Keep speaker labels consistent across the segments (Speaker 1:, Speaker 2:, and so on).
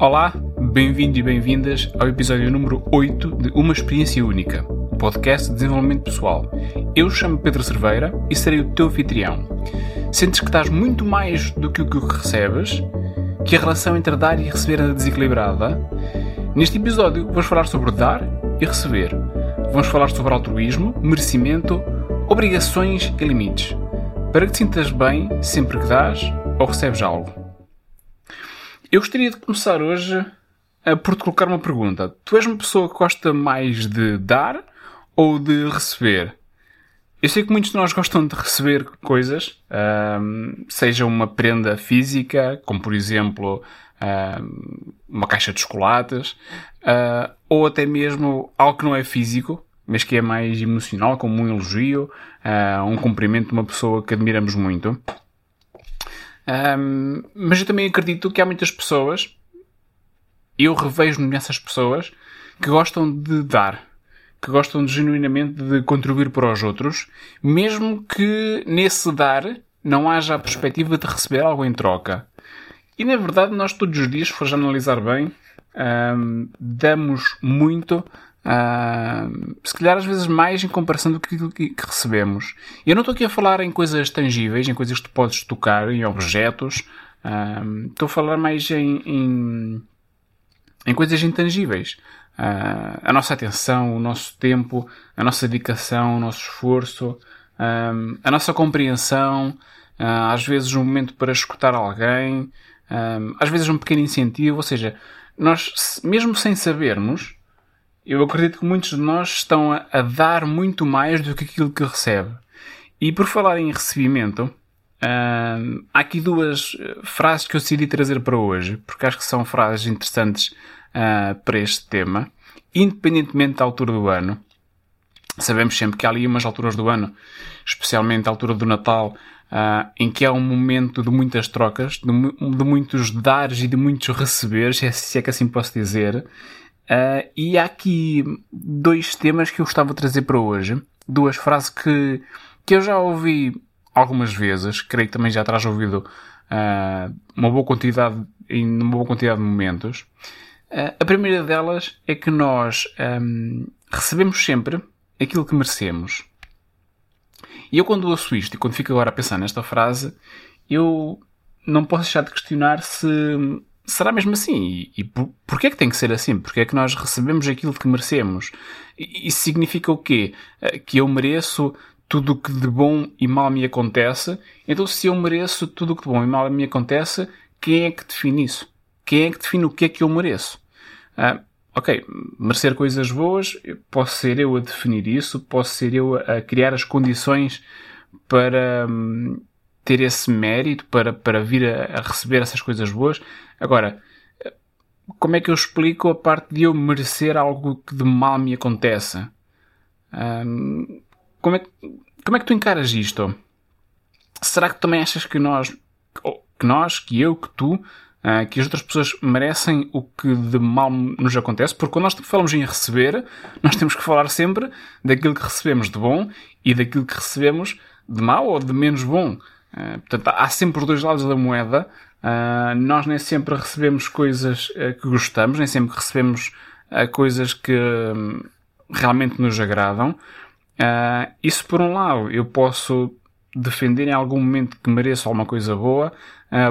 Speaker 1: Olá, bem-vindos e bem-vindas ao episódio número 8 de Uma Experiência Única, o podcast de desenvolvimento pessoal. Eu chamo Pedro Cerveira e serei o teu anfitrião. Sentes que estás muito mais do que o que recebes? Que a relação entre dar e receber anda desequilibrada? Neste episódio vamos falar sobre dar e receber. Vamos falar sobre altruísmo, merecimento, obrigações e limites. Para que te sintas bem sempre que dás ou recebes algo. Eu gostaria de começar hoje por te colocar uma pergunta. Tu és uma pessoa que gosta mais de dar ou de receber? Eu sei que muitos de nós gostam de receber coisas, seja uma prenda física, como por exemplo uma caixa de chocolates, uh, ou até mesmo algo que não é físico, mas que é mais emocional, como um elogio, um cumprimento de uma pessoa que admiramos muito. Um, mas eu também acredito que há muitas pessoas, eu revejo-me nessas pessoas, que gostam de dar, que gostam de, genuinamente de contribuir para os outros, mesmo que nesse dar não haja a perspectiva de receber algo em troca. E na verdade, nós todos os dias, se fores analisar bem, um, damos muito Uh, se calhar às vezes mais em comparação do que, que, recebemos. Eu não estou aqui a falar em coisas tangíveis, em coisas que tu podes tocar, em objetos. Uh, estou a falar mais em, em, em coisas intangíveis. Uh, a nossa atenção, o nosso tempo, a nossa dedicação, o nosso esforço, a nossa compreensão, às vezes um momento para escutar alguém, às vezes um pequeno incentivo, ou seja, nós, mesmo sem sabermos, eu acredito que muitos de nós estão a, a, dar muito mais do que aquilo que recebe. E por falar em recebimento, há aqui duas eh, frases que eu decidi trazer para hoje, porque acho que são frases interessantes uh, para este tema, independentemente da altura do ano. Sabemos sempre que há ali umas alturas do ano, especialmente a altura do Natal, uh, em que há um momento de muitas trocas, de, de muitos dares e de muitos receberes, se é que assim posso dizer. Uh, e há aqui dois temas que eu gostava de trazer para hoje. Duas frases que, que eu já ouvi algumas vezes, creio que também já terás ouvido uh, uma boa quantidade, em uma boa quantidade de momentos. Uh, a primeira delas é que nós um, recebemos sempre aquilo que merecemos. E eu quando ouço isto e quando fico agora a pensar nesta frase, eu não posso deixar de questionar se será mesmo assim? E, e por, porquê é que tem que ser assim? Porquê é que nós recebemos aquilo que merecemos? Isso significa o quê? Eh, que eu mereço tudo o que de bom e mal me acontece. Então, se eu mereço tudo o que de bom e mal me acontece, quem é que define isso? Quem é que define o que é que eu mereço? Ah, ok, merecer coisas boas, posso ser eu a definir isso, posso ser eu a criar as condições para hum, ter esse mérito, para, para vir a, a receber essas coisas boas. Agora, como é que eu explico a parte de eu merecer algo que de mal me acontece? Um, como, é que, como é que tu encaras isto? Será que também achas que nós, que nós, que eu, que tu, uh, que as outras pessoas merecem o que de mal nos acontece? Porque quando nós falamos em receber, nós temos que falar sempre daquilo que recebemos de bom e daquilo que recebemos de mal ou de menos bom. Uh, portanto, há sempre os dois lados da moeda Uh, nós nem sempre recebemos coisas uh, que gostamos, nem sempre recebemos coisas que um, realmente nos agradam. isso por um lado, eu posso defender em algum momento que mereço alguma coisa boa,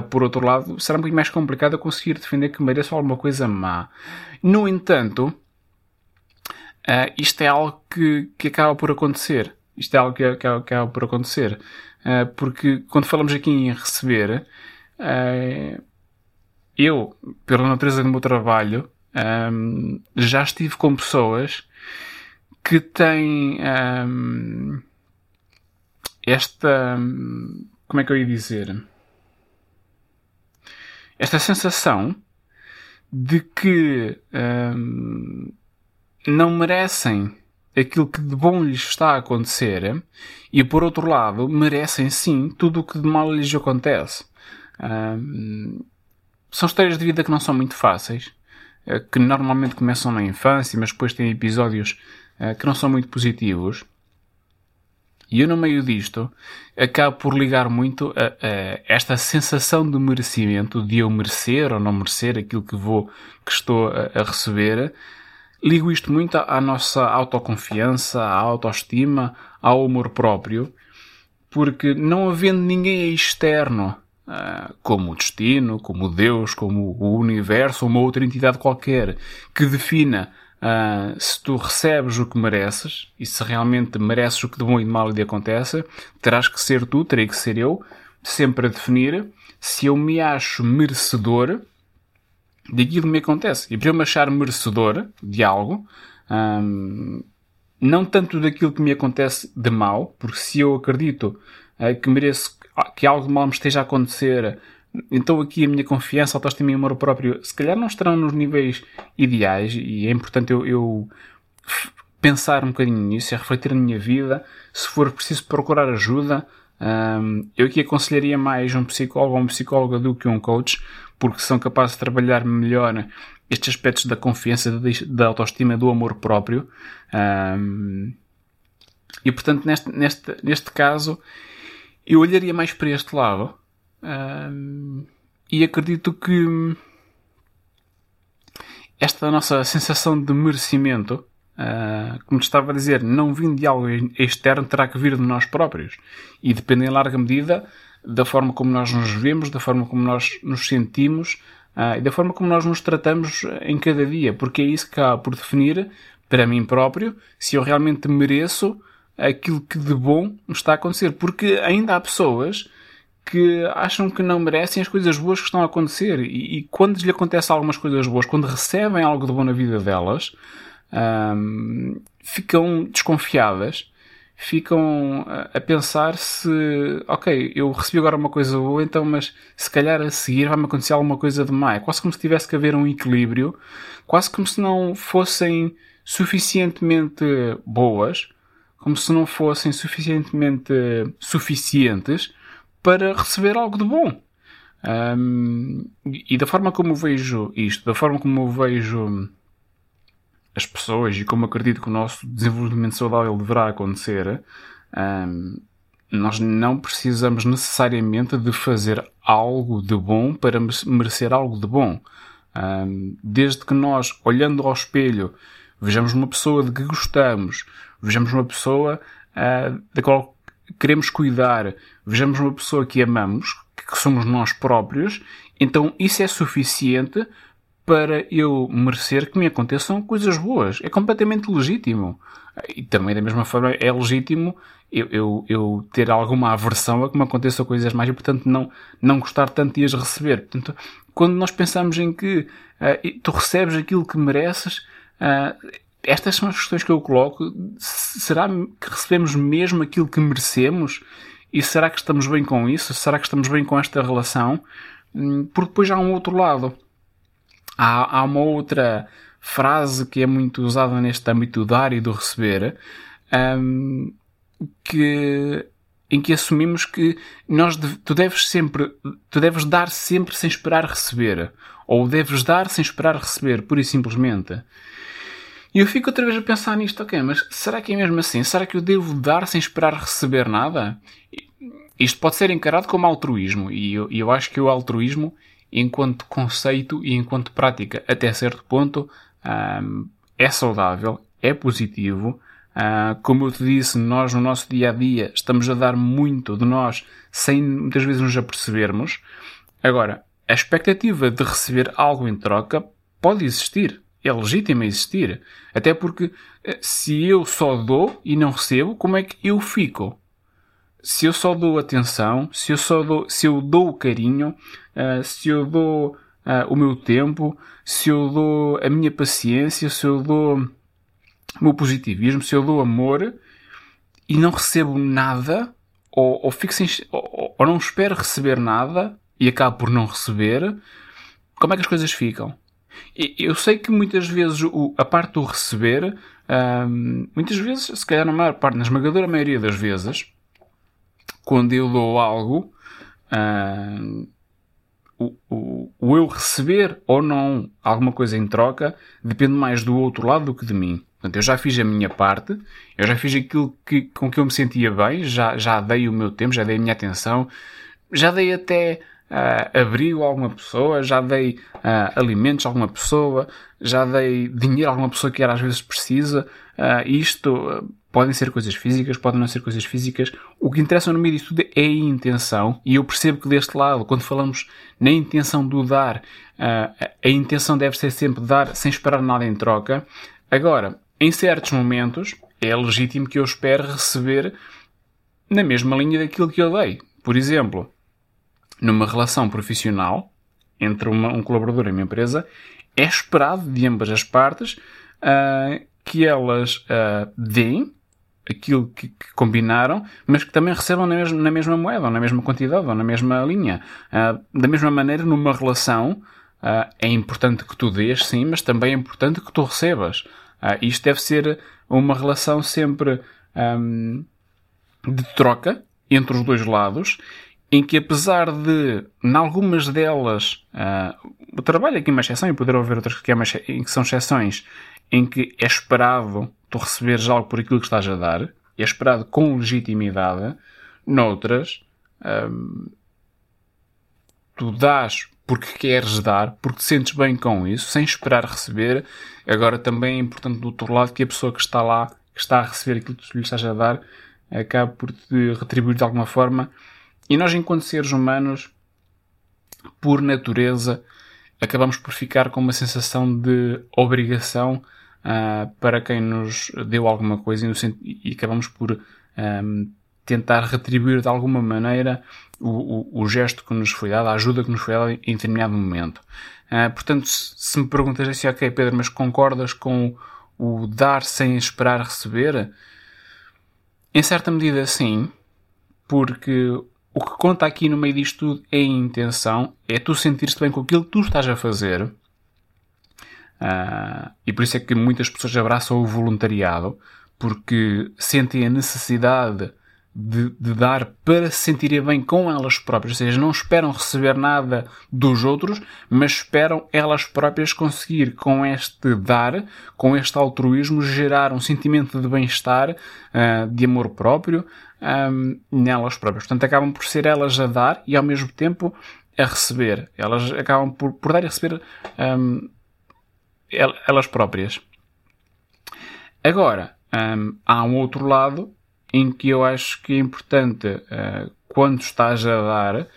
Speaker 1: por outro lado, será muito mais complicado eu conseguir defender que mereço alguma coisa má. No entanto, isto é algo que, que acaba por acontecer. Isto é algo que, que, que acaba por acontecer. porque quando falamos aqui em receber, Uh, eu, pela natureza do meu trabalho, um, já estive com pessoas que têm um, esta. Como é que eu ia dizer? Esta sensação de que um, não merecem aquilo que de bom lhes está a acontecer e, por outro lado, merecem sim tudo o que de mal lhes acontece são histórias de vida que não são muito fáceis, eh, que normalmente começam na infância, mas depois têm episódios eh, que não são muito positivos. E eu, no meio disto, acabo por ligar muito a, a, esta sensação de merecimento, de eu merecer ou não merecer aquilo que vou, que estou a, a receber. Ligo isto muito à, nossa autoconfiança, à autoestima, ao amor próprio, porque não havendo ninguém externo, uh, como o destino, como Deus, como o universo, uma outra entidade qualquer, que defina Uh, se tu recebes o que mereces e se realmente mereces o que de bom e de mal lhe acontece, terás que ser tu, terei que ser eu, sempre a definir se eu me acho merecedor daquilo que me acontece. E para eu me achar merecedor de algo, um, não tanto daquilo que me acontece de mal, porque se eu acredito uh, que mereço que algo de mal me esteja a acontecer então aqui a minha confiança, autoestima e amor próprio, se calhar não estarão nos níveis ideais e é importante eu, eu pensar um bocadinho nisso e refletir na minha vida. Se for preciso procurar ajuda, um, eu aqui aconselharia mais um psicólogo ou uma psicóloga do que um coach, porque são capazes de trabalhar melhor estes aspectos da confiança, da autoestima, do amor próprio. Um, e portanto, neste, neste, neste caso, eu olharia mais para este lado e acredito que esta nossa sensação de merecimento, uh, como te estava a dizer, não vindo de algo externo, terá que vir de nós próprios. E depende em larga medida da forma como nós nos vemos, da forma como nós nos sentimos uh, e da forma como nós nos tratamos em cada dia, porque é isso que há por definir para mim próprio se eu realmente mereço aquilo que de bom me está a acontecer. Porque ainda há pessoas que acham que não merecem as coisas boas que estão a acontecer. E, e quando lhe acontece algumas coisas boas, quando recebem algo de bom na vida delas, um, ficam desconfiadas, ficam a, a pensar se, ok, eu recebi agora uma coisa boa, então, mas se calhar a seguir vai-me acontecer alguma coisa de má. É quase como se tivesse que haver um equilíbrio, quase como se não fossem suficientemente boas, como se não fossem suficientemente suficientes para receber algo de bom. Um, e da forma como vejo isto, da forma como vejo as pessoas e como acredito que o nosso desenvolvimento saudável deverá acontecer, um, nós não precisamos necessariamente de fazer algo de bom para merecer algo de bom. Um, desde que nós, olhando ao espelho, vejamos uma pessoa de que gostamos, vejamos uma pessoa uh, da qual queremos cuidar, vejamos uma pessoa que amamos, que somos nós próprios, então isso é suficiente para eu merecer que me aconteçam coisas boas. É completamente legítimo. E também, da mesma forma, é legítimo eu, eu, eu ter alguma aversão a que me aconteçam coisas mais e, portanto, não, não gostar tanto de as receber. Portanto, quando nós pensamos em que uh, tu recebes aquilo que mereces, uh, estas são as questões que eu coloco. Será que recebemos mesmo aquilo que merecemos? E será que estamos bem com isso? Será que estamos bem com esta relação? Hum, porque depois há um outro lado. Há, há uma outra frase que é muito usada neste âmbito do dar e do receber, um, que, em que assumimos que nós, tu deves sempre, tu deves dar sempre sem esperar receber. Ou deves dar sem esperar receber, pura e simplesmente. E eu fico outra vez a pensar nisto, ok, mas será que é mesmo assim? Será que eu devo dar sem esperar receber nada? Isto pode ser encarado como altruísmo, e eu, eu acho que o altruísmo, enquanto conceito e enquanto prática, até certo ponto, um, é saudável, é positivo. Uh, como eu te disse, nós no nosso dia a dia estamos a dar muito de nós sem muitas vezes nos apercebermos. Agora, a expectativa de receber algo em troca pode existir é legítimo existir. Até porque eh, se eu só dou e não recebo, como é que eu fico? Se eu só dou atenção, se eu só dou, se eu dou carinho, uh, se eu dou uh, o meu tempo, se eu dou a minha paciência, se eu dou o meu positivismo, se eu dou amor e não recebo nada, ou, ou fico sem, ou, ou não espero receber nada e acabo por não receber, como é que as coisas ficam? Eu sei que muitas vezes a parte do receber, muitas vezes, se calhar na maior parte, na esmagadora maioria das vezes, quando eu dou algo, o, o, o, eu receber ou não alguma coisa em troca depende mais do outro lado do que de mim. Portanto, eu já fiz a minha parte, eu já fiz aquilo que, com que eu me sentia bem, já, já dei o meu tempo, já dei a minha atenção, já dei até uh, abrigo a alguma pessoa, já dei uh, alimentos a alguma pessoa, já dei dinheiro a alguma pessoa que era às vezes precisa. Uh, isto uh, podem ser coisas físicas, podem não ser coisas físicas. O que interessa no meio disto tudo é a intenção, e eu percebo que deste lado, quando falamos na intenção do dar, uh, a intenção deve ser sempre dar sem esperar nada em troca. Agora, em certos momentos, é legítimo que eu espere receber na mesma linha daquilo que eu dei. Por exemplo, numa relação profissional entre uma, um colaborador e uma empresa, é esperado de ambas as partes uh, que elas uh, deem aquilo que, que, combinaram, mas que também recebam na mesma, na mesma, moeda, ou na mesma quantidade, ou na mesma linha. Uh, da mesma maneira, numa relação, é importante que tu dês, sim, mas também é importante que tu recebas. isto deve ser uma relação sempre um, de troca entre os dois lados em que apesar de, em algumas delas, uh, o trabalho aqui é uma exceção e poder haver outras que, é uma, que são exceções, em que é esperado tu receberes algo por aquilo que estás a dar, é esperado com legitimidade, noutras, um, tu dás porque queres dar, porque te sentes bem com isso, sem esperar receber. Agora também é importante do outro lado que a pessoa que está lá, que está a receber aquilo que tu lhe estás a dar, acabe por te retribuir de alguma forma e nós, enquanto seres humanos, por natureza, acabamos por ficar com uma sensação de obrigação uh, para quem nos deu alguma coisa e, acabamos por um, tentar retribuir de alguma maneira o, o, o, gesto que nos foi dado, a ajuda que nos foi dada em determinado momento. Uh, portanto, se, se, me perguntas assim, ok, Pedro, mas concordas com o dar sem esperar receber? Em certa medida, sim, porque o que conta aqui no meio disto tudo é a intenção, é tu sentir-te bem com aquilo que tu estás a fazer. Uh, e por isso é que muitas pessoas abraçam o voluntariado, porque sentem a necessidade de, de, dar para se sentirem bem com elas próprias. Ou seja, não esperam receber nada dos outros, mas esperam elas próprias conseguir, com este dar, com este altruísmo, gerar um sentimento de bem-estar, uh, de amor próprio, um, nelas próprias. Portanto, acabam por ser elas a dar e ao mesmo tempo a receber. Elas acabam por, por dar e receber um, elas próprias. Agora, um, há um outro lado em que eu acho que é importante, uh, quando estás a dar,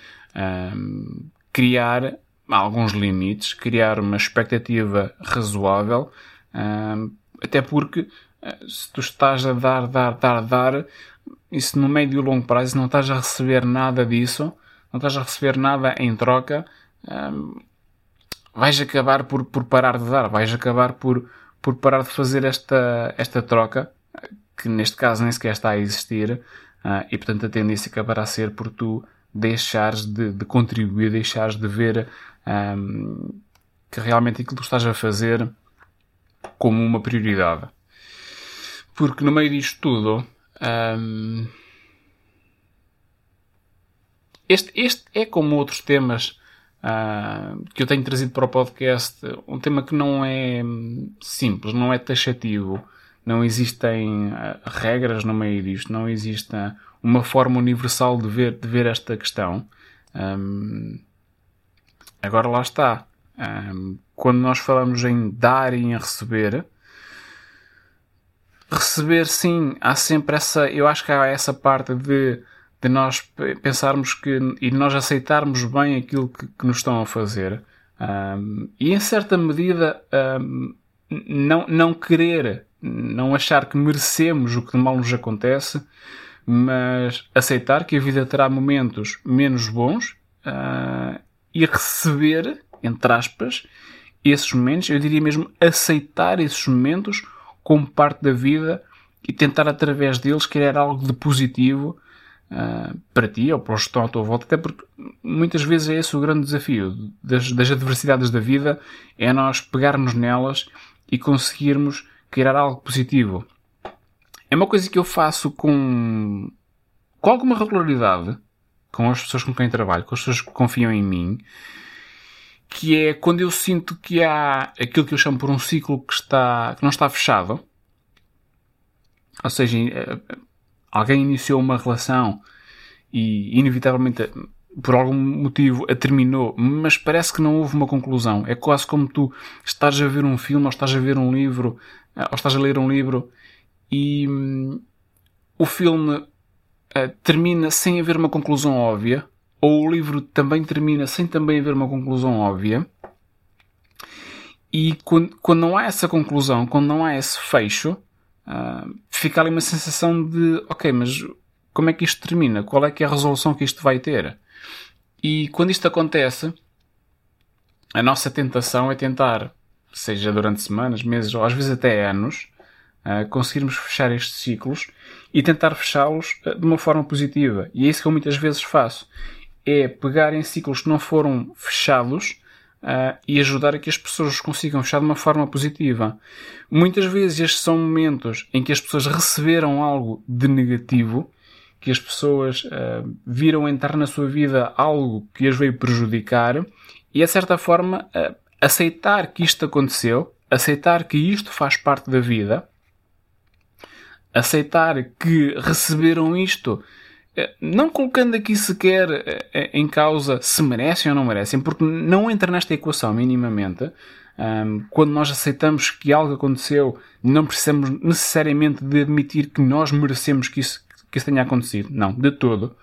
Speaker 1: criar alguns limites, criar uma expectativa razoável, até porque uh, se tu estás a dar, dar, dar, dar, e se no médio e longo prazo não estás a receber nada disso, não estás a receber nada em troca, hum, vais acabar por, por parar de dar, vais acabar por, por parar de fazer esta, esta troca, que neste caso nem sequer está a existir, uh, e portanto a tendência acabará a ser por tu deixares de, de contribuir, deixares de ver um, que realmente aquilo que tu estás a fazer como uma prioridade. Porque no meio disto tudo, um, este, este é como outros temas uh, que eu tenho trazido para o podcast, um tema que não é simples, não é taxativo, não existem uh, regras no meio disto, não existe uma forma universal de ver, de ver esta questão. Um, agora lá está. Um, quando nós falamos em dar e em receber, receber sim, há sempre essa, eu acho que há essa parte de, de nós pensarmos que e nós aceitarmos bem aquilo que, que nos estão a fazer. Um, e em certa medida um, não, não querer, não achar que merecemos o que de mal nos acontece, mas aceitar que a vida terá momentos menos bons uh, e receber, entre aspas, esses momentos, eu diria mesmo aceitar esses momentos como parte da vida e tentar através deles criar algo de positivo uh, para ti ou para os que estão à tua volta, até porque muitas vezes é esse o grande desafio das, das adversidades da vida, é nós pegarmos nelas e conseguirmos criar algo positivo. É uma coisa que eu faço com, com alguma regularidade com as pessoas com quem trabalho, com as pessoas que confiam em mim, que é quando eu sinto que há aquilo que eu chamo por um ciclo que, está, que não está fechado, Ou seja, eh, alguém iniciou uma relação e inevitavelmente por algum motivo a terminou, mas parece que não houve uma conclusão. É quase como tu estás a ver um filme ou estás a ver um livro ou estás a ler um livro e hum, o filme uh, termina sem haver uma conclusão óbvia ou o livro também termina sem também haver uma conclusão óbvia. E quando, quando não há essa conclusão, quando não há esse fecho, uh, fica ali uma sensação de, ok, mas como é que isto termina? Qual é que é a resolução que isto vai ter? E quando isto acontece, a nossa tentação é tentar, seja durante semanas, meses ou às vezes até anos, uh, conseguirmos fechar estes ciclos e tentar fechá-los uh, de uma forma positiva. E é isso que eu muitas vezes faço é pegar em ciclos que não foram fechados uh, e ajudar a que as pessoas consigam fechar de uma forma positiva. Muitas vezes estes são momentos em que as pessoas receberam algo de negativo, que as pessoas uh, viram entrar na sua vida algo que as veio prejudicar e, a certa forma, uh, aceitar que isto aconteceu, aceitar que isto faz parte da vida, aceitar que receberam isto não colocando aqui sequer eh, eh, em causa se merecem ou não merecem, porque não entra nesta equação minimamente. quando nós aceitamos que algo aconteceu, não precisamos necessariamente de admitir que nós merecemos que isso, que isso tenha acontecido. Não, de todo.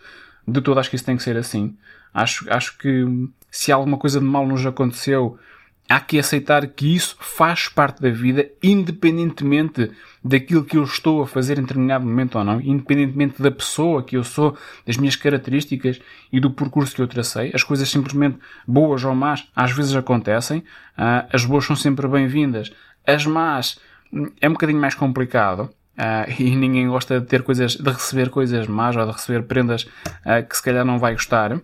Speaker 1: De todo acho que isso tem que ser assim. Acho, acho que se alguma coisa de mal nos aconteceu, há que aceitar que isso faz parte da vida, independentemente daquilo que eu estou a fazer em determinado momento ou não, independentemente da pessoa que eu sou, das minhas características e do percurso que eu tracei. As coisas simplesmente boas ou más às vezes acontecem. Ah, as boas são sempre bem-vindas. As más hum, é um bocadinho mais complicado. Uh, e ninguém gosta de ter coisas, de receber coisas más ou de receber prendas uh, que se calhar não vai gostar.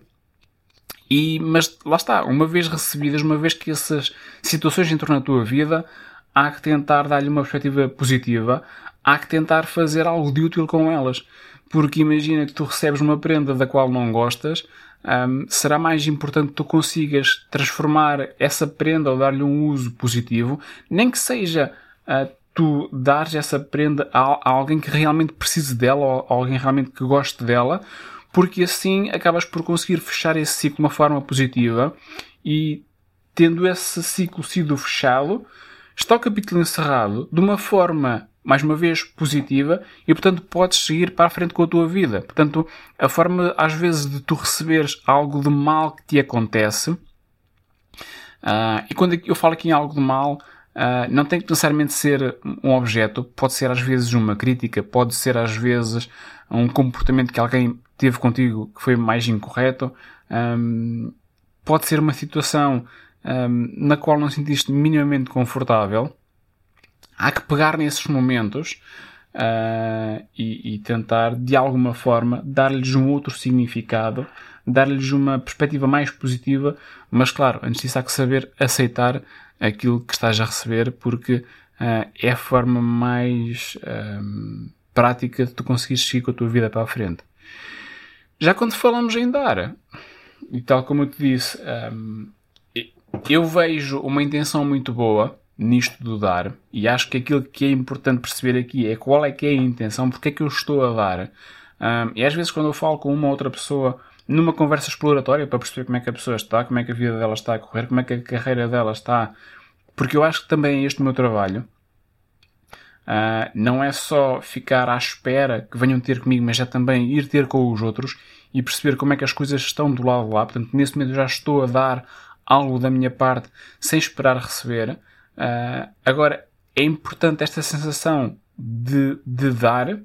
Speaker 1: E, mas lá está, uma vez recebidas, uma vez que essas situações entram na tua vida, há que tentar dar-lhe uma perspectiva positiva, há que tentar fazer algo de útil com elas. Porque imagina que tu recebes uma prenda da qual não gostas, um, será mais importante que tu consigas transformar essa prenda ou dar-lhe um uso positivo, nem que seja uh, tu dares essa prenda a, a, alguém que realmente precise dela ou a alguém realmente que goste dela, porque assim acabas por conseguir fechar esse ciclo de uma forma positiva e tendo esse ciclo sido fechado, está o capítulo encerrado de uma forma, mais uma vez, positiva e, portanto, podes seguir para a frente com a tua vida. Portanto, a forma, às vezes, de tu receberes algo de mal que te acontece, uh, e quando eu falo aqui em algo de mal, Uh, não tem que necessariamente ser um objeto, pode ser às vezes uma crítica, pode ser às vezes um comportamento que alguém teve contigo que foi mais incorreto, um, pode ser uma situação um, na qual não sentiste minimamente confortável. Há que pegar nesses momentos uh, e, e, tentar, de alguma forma, dar-lhes um outro significado, dar-lhes uma perspectiva mais positiva, mas claro, antes disso há que saber aceitar aquilo que estás a receber, porque uh, é a forma mais um, prática de tu conseguires seguir com a tua vida para a frente. Já quando falamos em dar, e tal como eu te disse, um, eu vejo uma intenção muito boa nisto do dar, e acho que aquilo que é importante perceber aqui é qual é que é a intenção, porque é que eu estou a dar. Um, e às vezes quando eu falo com uma outra pessoa numa conversa exploratória para perceber como é que a pessoa está, como é que a vida dela está a correr, como é que a carreira dela está, porque eu acho que também é este o meu trabalho. Uh, não é só ficar à espera que venham ter comigo, mas é também ir ter com os outros e perceber como é que as coisas estão do lado de lá. Portanto, nesse momento já estou a dar algo da minha parte sem esperar receber. Uh, agora, é importante esta sensação de, de dar,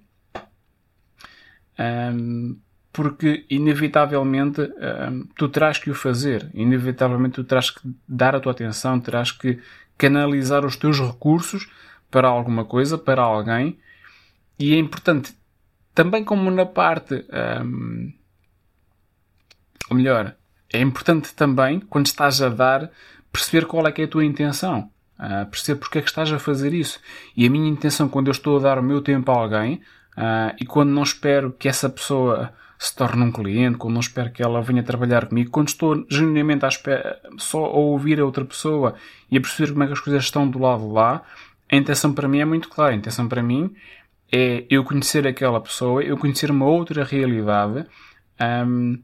Speaker 1: um, porque inevitavelmente um, tu terás que o fazer, inevitavelmente tu terás que dar a tua atenção, terás que canalizar os teus recursos para alguma coisa, para alguém, e é importante também como na parte, um, ou melhor, é importante também, quando estás a dar, perceber qual é que é a tua intenção. Uh, perceber porque é que estás a fazer isso. E a minha intenção, quando eu estou a dar o meu tempo a alguém, uh, e quando não espero que essa pessoa se torne um cliente, quando não espero que ela venha trabalhar comigo, quando estou genuinamente a espera, só a ouvir a outra pessoa e a perceber como é que as coisas estão do lado lá, a intenção para mim é muito clara. A intenção para mim é eu conhecer aquela pessoa, eu conhecer uma outra realidade, um,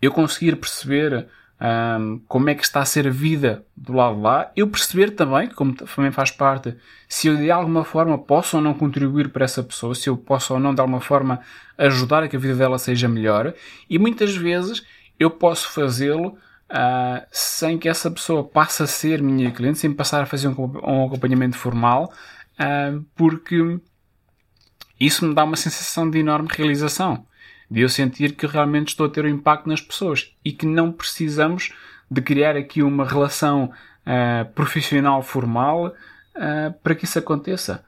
Speaker 1: eu conseguir perceber um, como é que está a ser a vida do lado de lá, eu perceber também, como também faz parte, se eu de alguma forma posso ou não contribuir para essa pessoa, se eu posso ou não de alguma forma ajudar a que a vida dela seja melhor, e muitas vezes eu posso fazê-lo uh, sem que essa pessoa passe a ser minha cliente, sem passar a fazer um, um acompanhamento formal, uh, porque isso me dá uma sensação de enorme realização de eu sentir que realmente estou a ter um impacto nas pessoas e que não precisamos de criar aqui uma relação uh, profissional formal para que isso aconteça.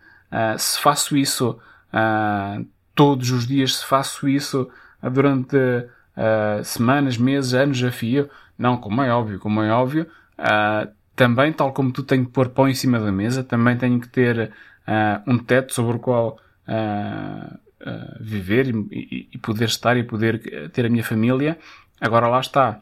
Speaker 1: Se faço isso todos os dias, se faço isso durante semanas, meses, anos a fio, não, como é óbvio, como é óbvio, também, tal como tu tenho que pôr pão em cima da mesa, também tenho que ter um teto sobre o qual uh, viver e, e, poder estar e poder ter a minha família. Agora lá está.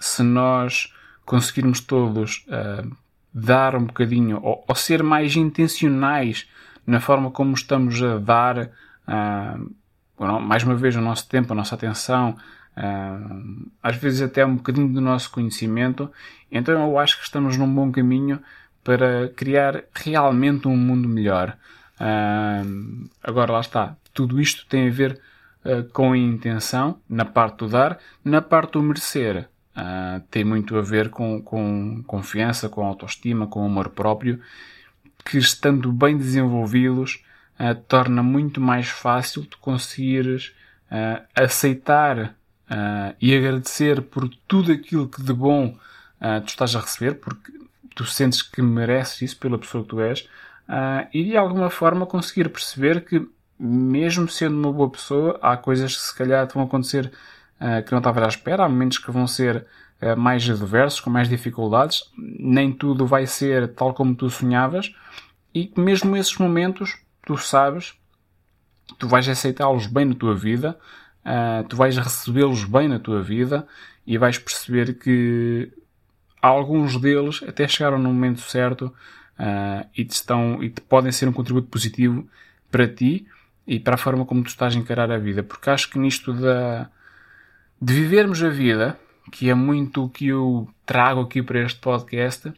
Speaker 1: Se nós conseguirmos todos uh, dar um bocadinho ou, ou, ser mais intencionais na forma como estamos a dar, uh, mais uma vez, o nosso tempo, a nossa atenção, uh, às vezes até um bocadinho do nosso conhecimento, então eu acho que estamos num bom caminho para criar realmente um mundo melhor. Uh, agora lá está. Tudo isto tem a ver uh, com a intenção, na parte do dar, na parte do merecer. Tem muito a ver com, com confiança, com autoestima, com amor próprio, que estando bem desenvolvidos, uh, torna muito mais fácil de conseguires aceitar e agradecer por tudo aquilo que de bom tu estás a receber, porque tu sentes que mereces isso pela pessoa que tu és, uh, e de alguma forma conseguir perceber que, mesmo sendo uma boa pessoa, há coisas que se calhar vão acontecer uh, que não estava à espera, há momentos que vão ser uh, mais adversos, com mais dificuldades, nem tudo vai ser tal como tu sonhavas, e que mesmo esses momentos, tu sabes, tu vais aceitá-los bem na tua vida, tu vais recebê-los bem na tua vida e vais perceber que alguns deles até chegaram no momento certo uh, e, te estão, e te podem ser um contributo positivo para ti e para a forma como tu estás a encarar a vida. Porque acho que nisto da, de vivermos a vida, que é muito o que eu trago aqui para este podcast, uh,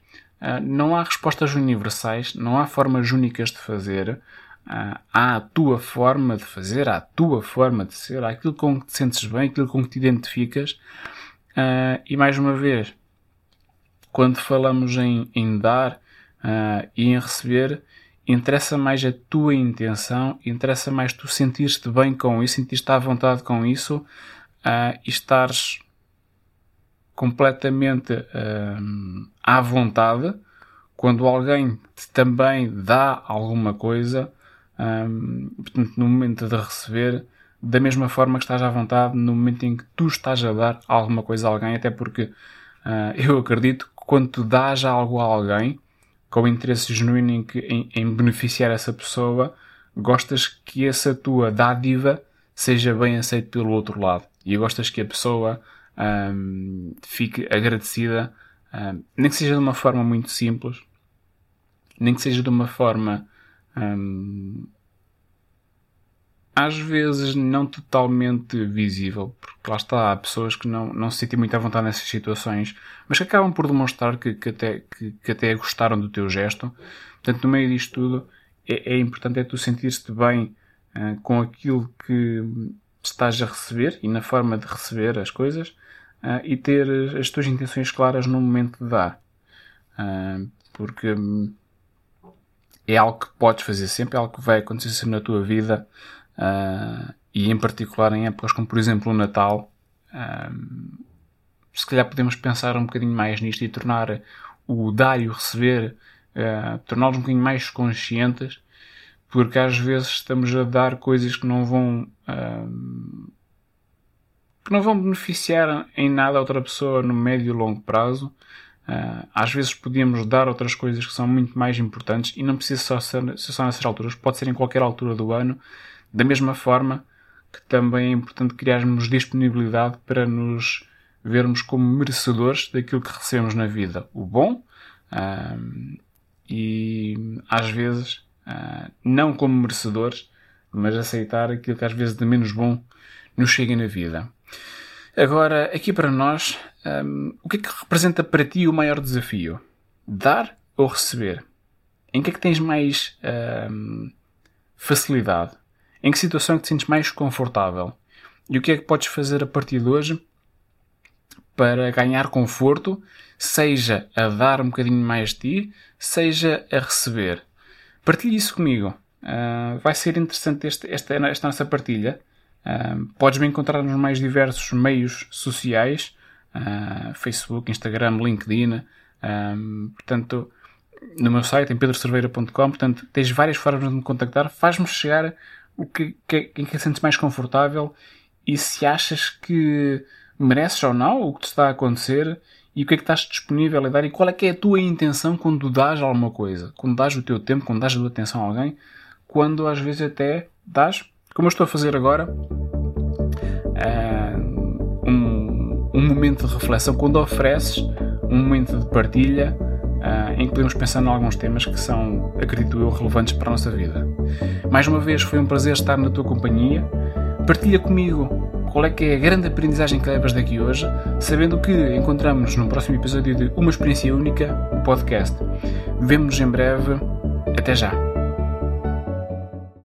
Speaker 1: não há respostas universais, não há formas únicas de fazer. A tua forma de fazer, a tua forma de ser, há aquilo com que te sentes bem, aquilo com que te identificas. Uh, e mais uma vez, quando falamos em, em dar, uh, e em receber, interessa mais a tua intenção, interessa mais tu sentir-te bem com isso, sentir-te à vontade com isso uh, e estares completamente uh, à vontade quando alguém te também dá alguma coisa, portanto, no momento de receber, da mesma forma que estás à vontade no momento em que tu estás a dar alguma coisa a alguém, até porque uh, eu acredito que quando tu dás algo a alguém, com interesse genuíno em, que, em, em beneficiar essa pessoa, gostas que essa tua dádiva seja bem aceita pelo outro lado. E gostas que a pessoa um, fique agradecida, um, nem que seja de uma forma muito simples, nem que seja de uma forma às vezes não totalmente visível, porque lá está, há pessoas que não, não se sentem muito à vontade nessas situações, mas que acabam por demonstrar que, que até, que, que, até gostaram do teu gesto. Portanto, no meio disto tudo, é, é importante é tu sentir-te bem uh, com aquilo que estás a receber e na forma de receber as coisas uh, e ter as tuas intenções claras no momento de dar. Uh, porque hum, é algo que podes fazer sempre, é algo que vai acontecer sempre na tua vida Uh, e em particular em épocas como por exemplo o Natal, uh, se calhar podemos pensar um bocadinho mais nisto e tornar o dar e o receber, uh, torná-los um bocadinho mais conscientes, porque às vezes estamos a dar coisas que não vão que não vão beneficiar em nada a outra pessoa no médio e longo prazo. Uh, às vezes podíamos dar outras coisas que são muito mais importantes e não precisa só ser, só nessas alturas, pode ser em qualquer altura do ano, da mesma forma que também é importante criarmos disponibilidade para nos vermos como merecedores daquilo que recebemos na vida. O bom um, e às vezes uh, não como merecedores, mas aceitar aquilo que às vezes de menos bom nos chega na vida. Agora, aqui para nós, um, o que é que representa para ti o maior desafio? Dar ou receber? Em que é que tens mais um, facilidade? Em que situação é que te sentes mais confortável? E o que é que podes fazer a partir de hoje para ganhar conforto, seja a dar um bocadinho mais de ti, seja a receber? Partilhe isso comigo. Uh, vai ser interessante este, esta, esta nossa partilha. Uh, Podes-me encontrar nos mais diversos meios sociais, uh, Facebook, Instagram, LinkedIn, portanto, no meu site, em pedrocerveira.com, portanto, tens várias formas de me contactar, faz-me chegar o que, que, em que sentes mais confortável e se achas que mereces ou não o que te está a acontecer e o que é que estás disponível a dar e qual é que é a tua intenção quando dás alguma coisa, quando dás o teu tempo, quando dás a tua atenção a alguém, quando às vezes até dás, como eu estou a fazer agora, um, um momento de reflexão, quando ofereces um momento de partilha uh, em que podemos pensar em alguns temas que são, acredito eu, relevantes para a nossa vida. Mais uma vez, foi um prazer estar na tua companhia. Partilha comigo qual é que é a grande aprendizagem que levas daqui hoje, sabendo que encontramos no próximo episódio de Uma Experiência Única, o podcast. Vemo-nos em breve. Até já!